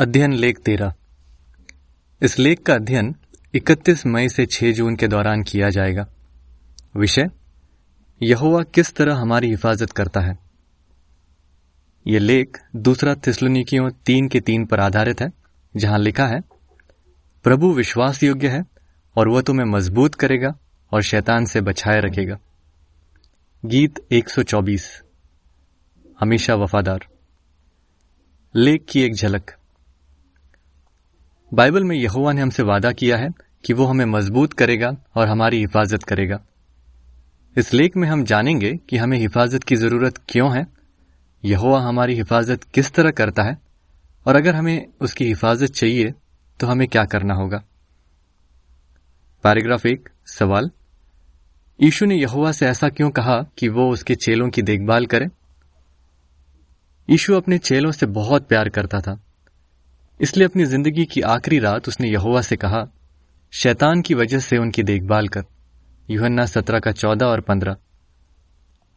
अध्ययन लेख तेरह इस लेख का अध्ययन 31 मई से 6 जून के दौरान किया जाएगा। विषय, यहोवा किस तरह हमारी हिफाजत करता है? यह लेख दूसरा थिस्लुनिकियों तीन के तीन पर आधारित है, जहाँ लिखा है, प्रभु विश्वास योग्य है और वह तुम्हें मज़बूत करेगा और शैतान से बचाए रखेगा। गीत 124 हमेशा वफादार। लेख की एक झलक। बाइबल में यहुआ ने हमसे वादा किया है कि वो हमें मज़बूत करेगा और हमारी हिफाजत करेगा। इस लेख में हम जानेंगे कि हमें हिफाजत की ज़रूरत क्यों है यहुआ हमारी हिफाजत किस तरह करता है, और अगर हमें उसकी हिफाजत चाहिए तो हमें क्या करना होगा। पैराग्राफ एक, सवाल। यीशु ने यहुआ से ऐसा क्यों कहा कि वो उसके चेलों की देखभाल करे? यीशु अपने चेलों से बहुत प्यार करता था। इसलिए अपनी ज़िंदगी की आखिरी रात उसने यहोवा से कहा, शैतान की वजह से उनकी देखभाल कर। यूहन्ना सत्रह का चौदह और पंद्रह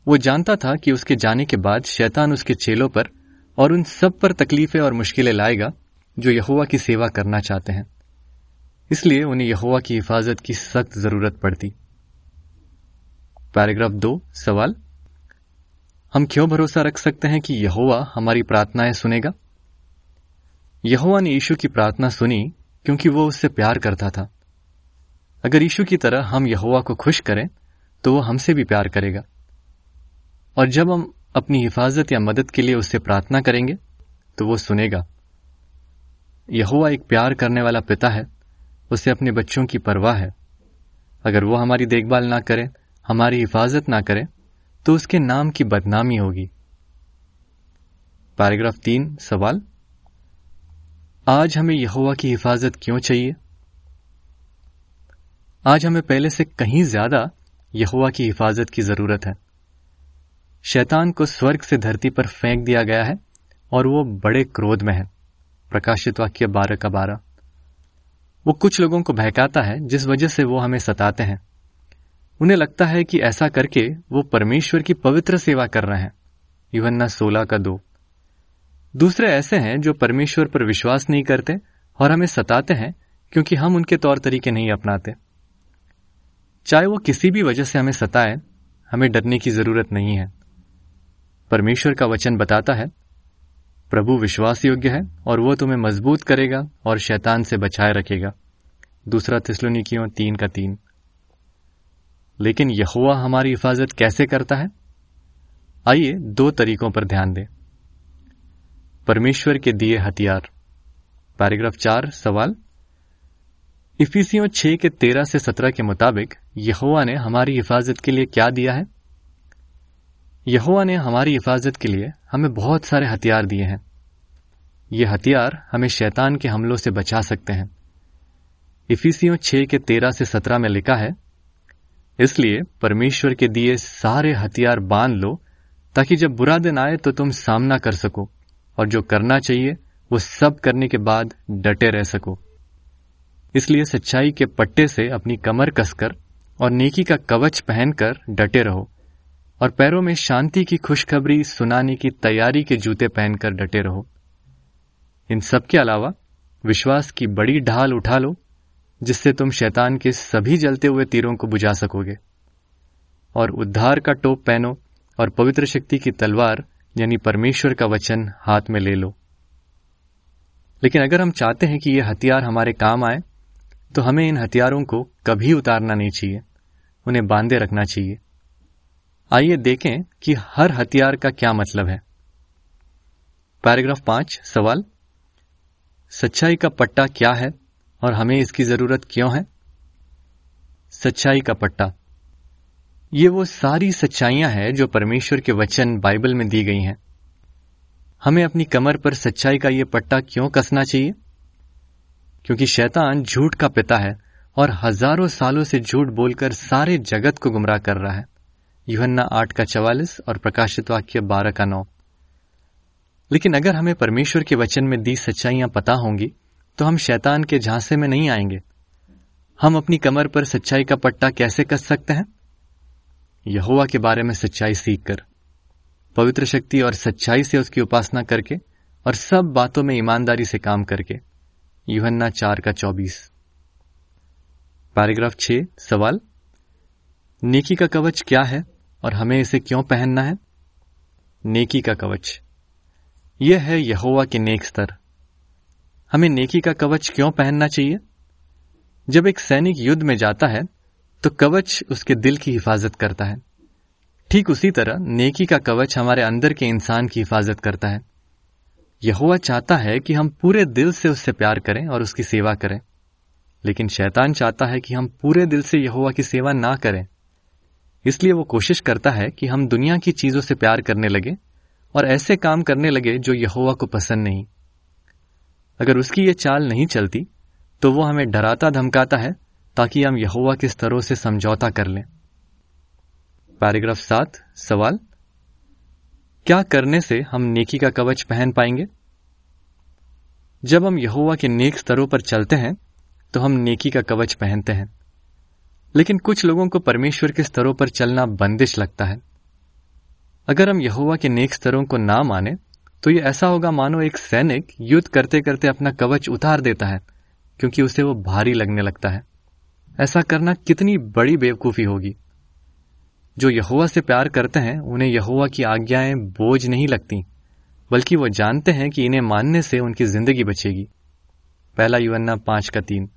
वो जानता था कि उसके जाने के बाद शैतान उसके चेलों पर और उन सब पर तकलीफें और मुश्किलें लाएगा, जो यहोवा की सेवा करना चाहते हैं। इसलिए उन्हें यहोवा की हिफाजत की सख्त ज़रूरत पड़ती। पैराग्राफ दो, सवाल? हम क्यों भरोसा रख सकते हैं कि यहोवा हमारी प्रार्थनाएँ सुनेगा? यहोवा ने यीशु की प्रार्थना सुनी, क्योंकि वो उससे प्यार करता था। अगर यीशु की तरह हम यहुआ को खुश करें तो वो हमसे भी प्यार करेगा। और जब हम अपनी हिफाजत या मदद के लिए उससे प्रार्थना करेंगे तो वो सुनेगा यहुआ एक प्यार करने वाला पिता है, उसे अपने बच्चों की परवाह है। अगर वो हमारी देखभाल ना करे, हमारी हिफाजत ना करे तो उसके नाम की बदनामी होगी। पैराग्राफ तीन, सवाल आज हमें यहोवा की हिफाजत क्यों चाहिए? आज हमें पहले से कहीं ज़्यादा यहुआ की हिफाजत की ज़रूरत है। शैतान को स्वर्ग से धरती पर फेंक दिया गया है और वो बड़े क्रोध में है। प्रकाशित वाक्य बारह का बारह। वो कुछ लोगों को बहकाता है, जिस वजह से वो हमें सताते हैं। उन्हें लगता है कि ऐसा करके वो परमेश्वर की पवित्र सेवा कर रहे हैं। युवन्ना सोलह का दो। दूसरे ऐसे हैं जो परमेश्वर पर विश्वास नहीं करते और हमें सताते हैं क्योंकि हम उनके तौर तरीके नहीं अपनाते। चाहे वो किसी भी वजह से हमें सताए, हमें डरने की ज़रूरत नहीं है। परमेश्वर का वचन बताता है, प्रभु विश्वास योग्य है और वो तुम्हें मज़बूत करेगा और शैतान से बचाए रखेगा। दूसरा तिस्लोनिकियों तीन का तीन। लेकिन यहुआ हमारी हिफाजत कैसे करता है? आइए दो तरीकों पर ध्यान दें। परमेश्वर के दिए हथियार। पैराग्राफ चार, सवाल। इफिसियों छह के तेरह से सत्रह के मुताबिक यहोवा ने हमारी हिफाजत के लिए क्या दिया है? यहोवा ने हमारी हिफाजत के लिए हमें बहुत सारे हथियार दिए हैं। ये हथियार हमें शैतान के हमलों से बचा सकते हैं। इफिसियों छह के तेरह से सत्रह में लिखा है, इसलिए परमेश्वर के दिए सारे हथियार बाँध लो, ताकि जब बुरा दिन आए तो तुम सामना कर सको। और जो करना चाहिए, वो सब करने के बाद डटे रह सको। इसलिए सच्चाई के पट्टे से अपनी कमर कसकर और नेकी का कवच पहनकर डटे रहो और पैरों में शांति की खुशखबरी, सुनाने की तैयारी के जूते पहनकर डटे रहो। इन सब के अलावा विश्वास की बड़ी ढाल उठा लो, जिससे तुम शैतान के सभी जलते हुए तीरों को बुझा सकोगे। और उद्धार का टोप पहनो और पवित्र शक्ति की तलवार यानी परमेश्वर का वचन हाथ में ले लो। लेकिन अगर हम चाहते हैं कि यह हथियार हमारे काम आए तो हमें इन हथियारों को कभी उतारना नहीं चाहिए। उन्हें बांधे रखना चाहिए। आइए देखें कि हर हथियार का क्या मतलब है। पैराग्राफ पाँच, सवाल। सच्चाई का पट्टा क्या है और हमें इसकी ज़रूरत क्यों है? सच्चाई का पट्टा। ये वो सारी सच्चाइयाँ हैं जो परमेश्वर के वचन बाइबल में दी गई हैं। हमें अपनी कमर पर सच्चाई का ये पट्टा क्यों कसना चाहिए? क्योंकि शैतान झूठ का पिता है और हज़ारों सालों से झूठ बोलकर सारे जगत को गुमराह कर रहा है। युहन्ना आठ का चवालीस और प्रकाशित वाक्य बारह का नौ। लेकिन अगर हमें परमेश्वर के वचन में दी सच्चाइयाँ पता होंगी तो हम शैतान के झांसे में नहीं आएँगे। हम अपनी कमर पर सच्चाई का पट्टा कैसे कस सकते हैं? यहोवा के बारे में सच्चाई सीखकर पवित्र शक्ति और सच्चाई से उसकी उपासना करके और सब बातों में ईमानदारी से काम करके। यूहन्ना चार का चौबीस। पैराग्राफ छ सवाल? नेकी का कवच क्या है और हमें इसे क्यों पहनना है? नेकी का कवच। यह है यहोवा के नेक स्तर। हमें नेकी का कवच क्यों पहनना चाहिए? जब एक सैनिक युद्ध में जाता है तो कवच उसके दिल की हिफाजत करता है। ठीक उसी तरह नेकी का कवच हमारे अंदर के इंसान की हिफाजत करता है। यहुआ चाहता है कि हम पूरे दिल से उससे प्यार करें और उसकी सेवा करें। लेकिन शैतान चाहता है कि हम पूरे दिल से यहुआ की सेवा ना करें। इसलिए वो कोशिश करता है कि हम दुनिया की चीज़ों से प्यार करने लगे और ऐसे काम करने लगे जो यहुआ को पसंद नहीं। अगर उसकी ये चाल नहीं चलती तो वो हमें डराता धमकाता है ताकि हम यहुआ के स्तरों से समझौता कर लें। पैराग्राफ सात, सवाल, क्या करने से हम नेकी का कवच पहन पाएँगे? जब हम यहुआ के नेक स्तरों पर चलते हैं तो हम नेकी का कवच पहनते हैं। लेकिन कुछ लोगों को परमेश्वर के स्तरों पर चलना बंदिश लगता है। अगर हम यहुआ के नेक स्तरों को ना माने तो ये ऐसा होगा, मानो एक सैनिक युद्ध करते करते अपना कवच उतार देता है, क्योंकि उसे वो भारी लगने लगता है। ऐसा करना कितनी बड़ी बेवकूफ़ी होगी। जो यहुआ से प्यार करते हैं, उन्हें यहुआ की आज्ञाएँ बोझ नहीं लगती, बल्कि वो जानते हैं कि इन्हें मानने से उनकी ज़िंदगी बचेगी। पहला युवन्ना पाँच का तीन।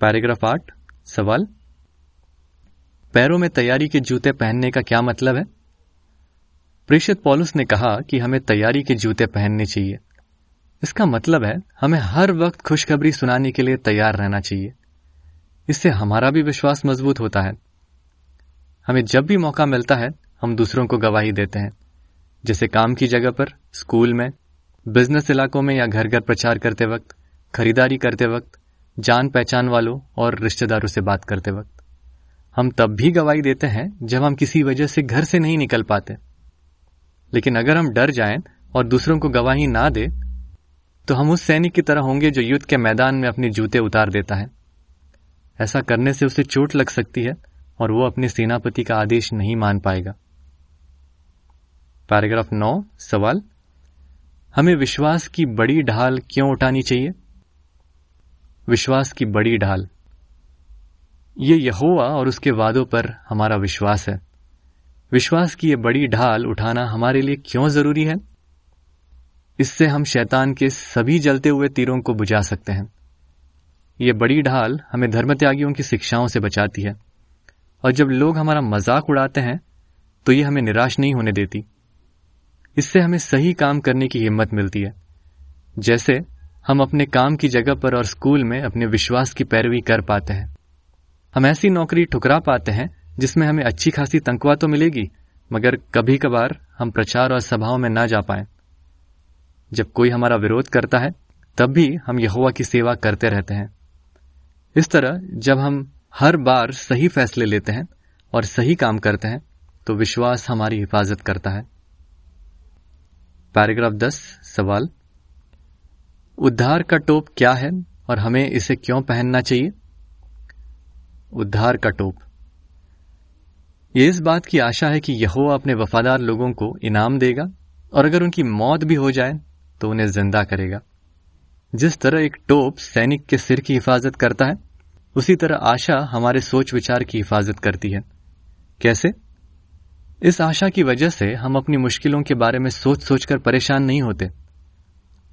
पैराग्राफ आठ, सवाल? पैरों में तैयारी के जूते पहनने का क्या मतलब है? प्रेषित पॉलुस ने कहा कि हमें तैयारी के जूते पहनने चाहिए। इसका मतलब है, हमें हर वक्त खुशखबरी सुनाने के लिए तैयार रहना चाहिए। इससे हमारा भी विश्वास मज़बूत होता है। हमें जब भी मौका मिलता है, हम दूसरों को गवाही देते हैं। जैसे काम की जगह पर, स्कूल में, बिज़नेस इलाकों में या घर घर प्रचार करते वक्त, खरीदारी करते वक्त जान पहचान वालों और रिश्तेदारों से बात करते वक्त। हम तब भी गवाही देते हैं, जब हम किसी वजह से घर से नहीं निकल पाते। लेकिन अगर हम डर जाएँ और दूसरों को गवाही ना दे तो हम उस सैनिक की तरह होंगे जो युद्ध के मैदान में अपने जूते उतार देता है। ऐसा करने से उसे चोट लग सकती है और वो अपने सेनापति का आदेश नहीं मान पाएगा। पैराग्राफ नौ, सवाल, हमें विश्वास की बड़ी ढाल क्यों उठानी चाहिए? विश्वास की बड़ी ढाल। ये यहोवा और उसके वादों पर हमारा विश्वास है। विश्वास की ये बड़ी ढाल उठाना हमारे लिए क्यों ज़रूरी है? इससे हम शैतान के सभी जलते हुए तीरों को बुझा सकते हैं। ये बड़ी ढाल हमें धर्म त्यागियों की शिक्षाओं से बचाती है। और जब लोग हमारा मज़ाक उड़ाते हैं तो ये हमें निराश नहीं होने देती। इससे हमें सही काम करने की हिम्मत मिलती है। जैसे हम अपने काम की जगह पर और स्कूल में अपने विश्वास की पैरवी कर पाते हैं। हम ऐसी नौकरी ठुकरा पाते हैं, जिसमें हमें अच्छी खासी तनख्वाह तो मिलेगी, मगर कभी कभार हम प्रचार और सभाओं में ना जा पाए। जब कोई हमारा विरोध करता है, तब भी हम यहुआ की सेवा करते रहते हैं। इस तरह, जब हम हर बार सही फैसले लेते हैं और सही काम करते हैं तो विश्वास हमारी हिफाजत करता है। पैराग्राफ दस, सवाल। उद्धार का टोप क्या है और हमें इसे क्यों पहनना चाहिए? उद्धार का टोप। यह इस बात की आशा है कि यहो अपने वफादार लोगों को इनाम देगा और अगर उनकी मौत भी हो जाए तो उन्हें ज़िंदा करेगा। जिस तरह एक टोप सैनिक के सिर की हिफाजत करता है, उसी तरह आशा हमारे सोच विचार की हिफाजत करती है। कैसे? इस आशा की वजह से हम अपनी मुश्किलों के बारे में सोच सोचकर परेशान नहीं होते।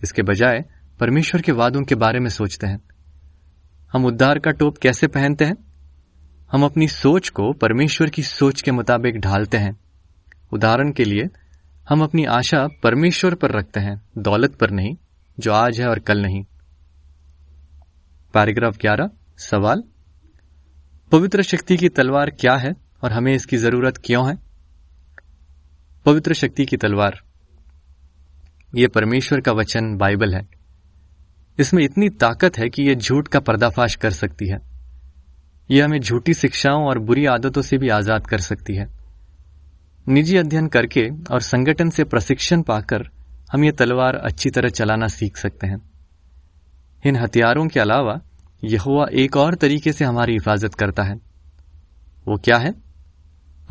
इसके बजाय, परमेश्वर के वादों के बारे में सोचते हैं। हम उद्धार का टोप कैसे पहनते हैं? हम अपनी सोच को परमेश्वर की सोच के मुताबिक ढालते हैं। उदाहरण के लिए, हम अपनी आशा परमेश्वर पर रखते हैं, दौलत पर नहीं। जो आज है और कल नहीं। पैराग्राफ ग्यारह, सवाल। पवित्र शक्ति की तलवार क्या है और हमें इसकी ज़रूरत क्यों है? पवित्र शक्ति की तलवार। यह परमेश्वर का वचन, बाइबल है। इसमें इतनी ताकत है कि यह झूठ का पर्दाफाश कर सकती है। यह हमें झूठी शिक्षाओं और बुरी आदतों से भी आज़ाद कर सकती है। निजी अध्ययन करके और संगठन से प्रशिक्षण पाकर हम ये तलवार अच्छी तरह चलाना सीख सकते हैं। इन हथियारों के अलावा यहुआ एक और तरीके से हमारी हिफाजत करता है। वो क्या है?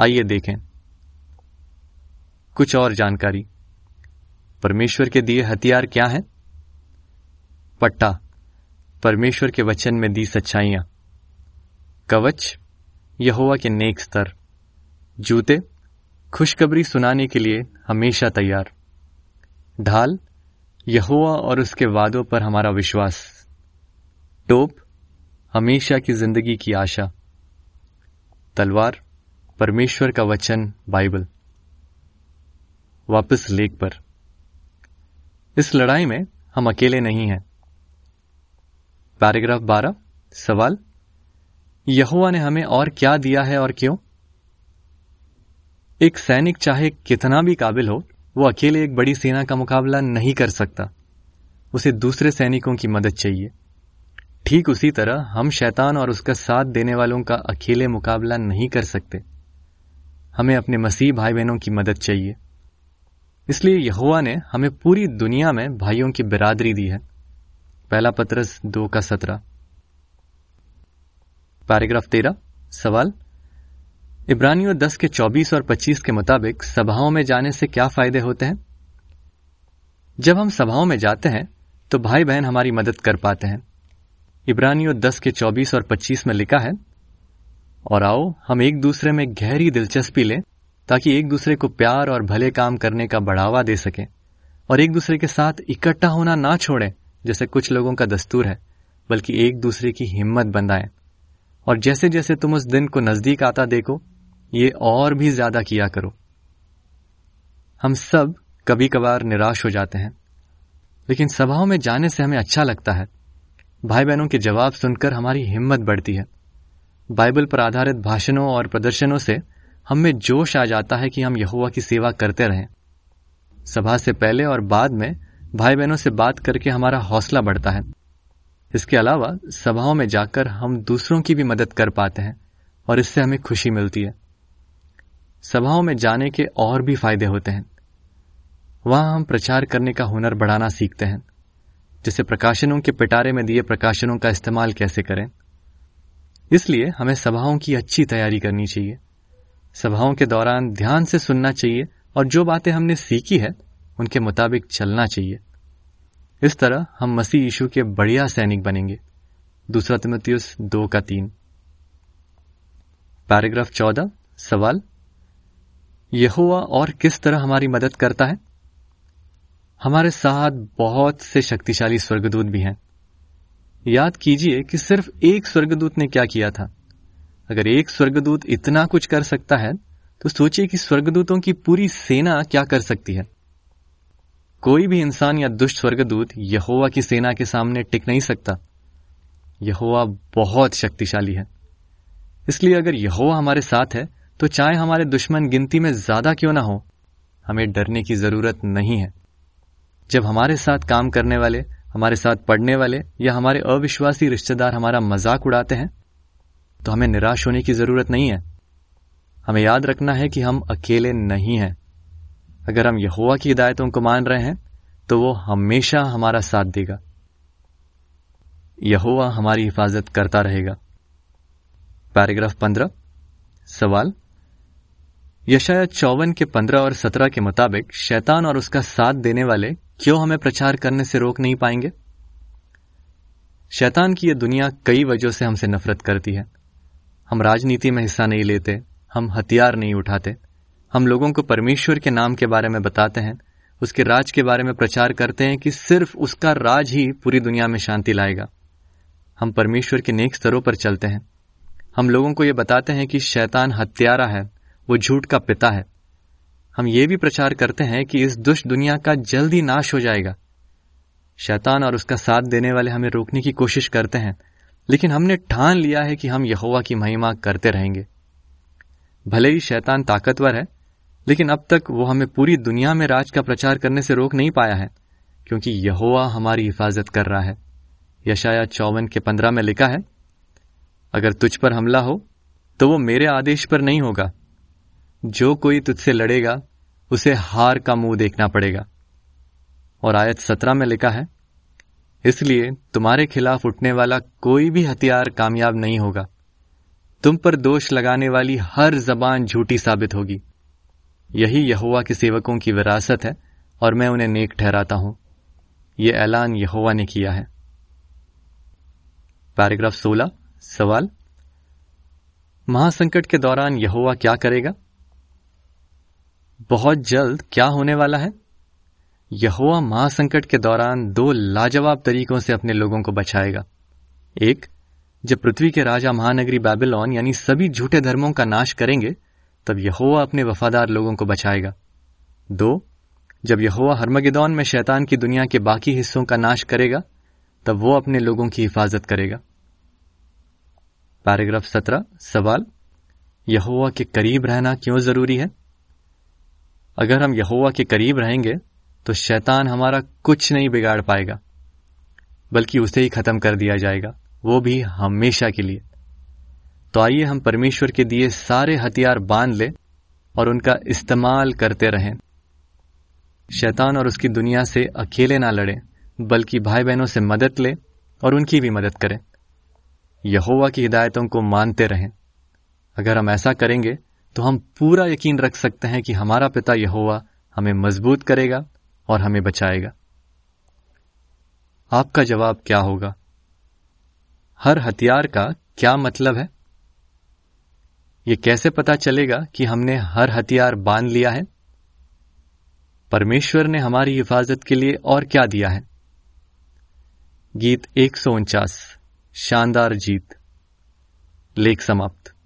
आइए देखें। कुछ और जानकारी। परमेश्वर के दिए हथियार क्या हैं? पट्टा। परमेश्वर के वचन में दी सच्चाइयाँ। कवच। यहोवा के नेक स्तर। जूते। खुशखबरी सुनाने के लिए हमेशा तैयार। ढाल यहुआ और उसके वादों पर हमारा विश्वास। टोप, हमेशा की ज़िंदगी की आशा। तलवार, परमेश्वर का वचन, बाइबल। वापस लेक पर। इस लड़ाई में हम अकेले नहीं हैं। पैराग्राफ बारह, सवाल यहुआ ने हमें और क्या दिया है और क्यों? एक सैनिक चाहे कितना भी काबिल हो वो अकेले एक बड़ी सेना का मुकाबला नहीं कर सकता। उसे दूसरे सैनिकों की मदद चाहिए। ठीक उसी तरह हम शैतान और उसका साथ देने वालों का अकेले मुकाबला नहीं कर सकते। हमें अपने मसीह भाई बहनों की मदद चाहिए। इसलिए यहुआ ने हमें पूरी दुनिया में भाइयों की बिरादरी दी है। पहला पत्रस दो का सत्रह। पैराग्राफ तेरह, सवाल? इब्रानियों दस के चौबीस और पच्चीस के मुताबिक सभाओं में जाने से क्या फ़ायदे होते हैं? जब हम सभाओं में जाते हैं तो भाई बहन हमारी मदद कर पाते हैं। इब्रानियों दस के चौबीस और पच्चीस में लिखा है, और आओ, हम एक दूसरे में गहरी दिलचस्पी लें, ताकि एक दूसरे को प्यार और भले काम करने का बढ़ावा दे सकें, और एक दूसरे के साथ इकट्ठा होना ना छोड़ें, जैसे कुछ लोगों का दस्तूर है, बल्कि एक दूसरे की हिम्मत बंधाएँ। और जैसे जैसे तुम उस दिन को नज़दीक आता देखो ये और भी ज़्यादा किया करो। हम सब कभी कभार निराश हो जाते हैं, लेकिन सभाओं में जाने से हमें अच्छा लगता है। भाई बहनों के जवाब सुनकर हमारी हिम्मत बढ़ती है। बाइबल पर आधारित भाषणों और प्रदर्शनों से हम में जोश आ जाता है कि हम यहुआ की सेवा करते रहें। सभा से पहले और बाद में भाई बहनों से बात करके हमारा हौसला बढ़ता है। इसके अलावा सभाओं में जाकर हम दूसरों की भी मदद कर पाते हैं और इससे हमें खुशी मिलती है। सभाओं में जाने के और भी फ़ायदे होते हैं। वहाँ हम प्रचार करने का हुनर बढ़ाना सीखते हैं। जैसे प्रकाशनों के पिटारे में दिए प्रकाशनों का इस्तेमाल कैसे करें? इसलिए हमें सभाओं की अच्छी तैयारी करनी चाहिए। सभाओं के दौरान ध्यान से सुनना चाहिए और जो बातें हमने सीखी है, उनके मुताबिक चलना चाहिए। इस तरह हम मसीह यीशु के बढ़िया सैनिक बनेंगे। दूसरा तिमोथियस दो का तीन। पैराग्राफ चौदह, सवाल यहोवा और किस तरह हमारी मदद करता है? हमारे साथ बहुत से शक्तिशाली स्वर्गदूत भी हैं। याद कीजिए कि सिर्फ़ एक स्वर्गदूत ने क्या किया था। अगर एक स्वर्गदूत इतना कुछ कर सकता है तो सोचिए कि स्वर्गदूतों की पूरी सेना क्या कर सकती है। कोई भी इंसान या दुष्ट स्वर्गदूत यहोवा की सेना के सामने टिक नहीं सकता। यहोवा बहुत शक्तिशाली है। इसलिए अगर यहोवा हमारे साथ है तो चाहे हमारे दुश्मन गिनती में ज़्यादा क्यों ना हो, हमें डरने की ज़रूरत नहीं है। जब हमारे साथ काम करने वाले, हमारे साथ पढ़ने वाले या हमारे अविश्वासी रिश्तेदार हमारा मज़ाक उड़ाते हैं तो हमें निराश होने की ज़रूरत नहीं है। हमें याद रखना है कि हम अकेले नहीं हैं। अगर हम यहोवा की हिदायतों को मान रहे हैं तो वो हमेशा हमारा साथ देगा। यहोवा हमारी हिफाजत करता रहेगा। पैराग्राफ पंद्रह, सवाल? यशाया चौवन के पंद्रह और सत्रह के मुताबिक शैतान और उसका साथ देने वाले क्यों हमें प्रचार करने से रोक नहीं पाएँगे? शैतान की यह दुनिया कई वजहों से हमसे नफरत करती है। हम राजनीति में हिस्सा नहीं लेते, हम हथियार नहीं उठाते। हम लोगों को परमेश्वर के नाम के बारे में बताते हैं, उसके राज के बारे में प्रचार करते हैं कि सिर्फ़ उसका राज ही पूरी दुनिया में शांति लाएगा। हम परमेश्वर के नेक स्तरों पर चलते हैं। हम लोगों को यह बताते हैं कि शैतान हत्यारा है वो झूठ का पिता है। हम ये भी प्रचार करते हैं कि इस दुष्ट दुनिया का जल्द नाश हो जाएगा। शैतान और उसका साथ देने वाले हमें रोकने की कोशिश करते हैं, लेकिन हमने ठान लिया है कि हम यहोवा की महिमा करते रहेंगे। भले ही शैतान ताकतवर है, लेकिन अब तक वो हमें पूरी दुनिया में राज का प्रचार करने से रोक नहीं पाया है, क्योंकि यहोवा हमारी हिफाजत कर रहा है। यशाया चौवन के पंद्रह में लिखा है, अगर तुझ पर हमला हो तो वो मेरे आदेश पर नहीं होगा। जो कोई तुझसे लड़ेगा, उसे हार का मुँह देखना पड़ेगा। और आयत सत्रह में लिखा है, इसलिए तुम्हारे खिलाफ उठने वाला कोई भी हथियार कामयाब नहीं होगा। तुम पर दोष लगाने वाली हर जबान झूठी साबित होगी। यही यहुआ के सेवकों की विरासत है, और मैं उन्हें नेक ठहराता हूँ। यह ऐलान यहोवा ने किया है। पैराग्राफ 16 सवाल। महासंकट के दौरान यहोवा क्या करेगा? बहुत जल्द क्या होने वाला है? यहुआ महासंकट के दौरान दो लाजवाब तरीकों से अपने लोगों को बचाएगा। एक, जब पृथ्वी के राजा महानगरी बैबिलोन यानी सभी झूठे धर्मों का नाश करेंगे, तब यहोवा अपने वफादार लोगों को बचाएगा। दो, जब यहोवा हरमगिदौन में शैतान की दुनिया के बाकी हिस्सों का नाश करेगा, तब वो अपने लोगों की हिफाजत करेगा। पैराग्राफ सत्रह, सवाल, यहोवा के करीब रहना क्यों ज़रूरी है? अगर हम यहोवा के करीब रहेंगे तो शैतान हमारा कुछ नहीं बिगाड़ पाएगा, बल्कि उसे ही खत्म कर दिया जाएगा, वो भी हमेशा के लिए। तो आइए हम परमेश्वर के दिए सारे हथियार बाँध ले और उनका इस्तेमाल करते रहें। शैतान और उसकी दुनिया से अकेले ना लड़े, बल्कि भाई बहनों से मदद ले और उनकी भी मदद करें। यहोवा की हिदायतों को मानते रहें। अगर हम ऐसा करेंगे तो हम पूरा यकीन रख सकते हैं कि हमारा पिता यहोवा हमें मज़बूत करेगा और हमें बचाएगा। आपका जवाब क्या होगा? हर हथियार का क्या मतलब है? ये कैसे पता चलेगा कि हमने हर हथियार बाँध लिया है? परमेश्वर ने हमारी हिफाजत के लिए और क्या दिया है? गीत एक सौ उनचास, शानदार जीत। लेख समाप्त।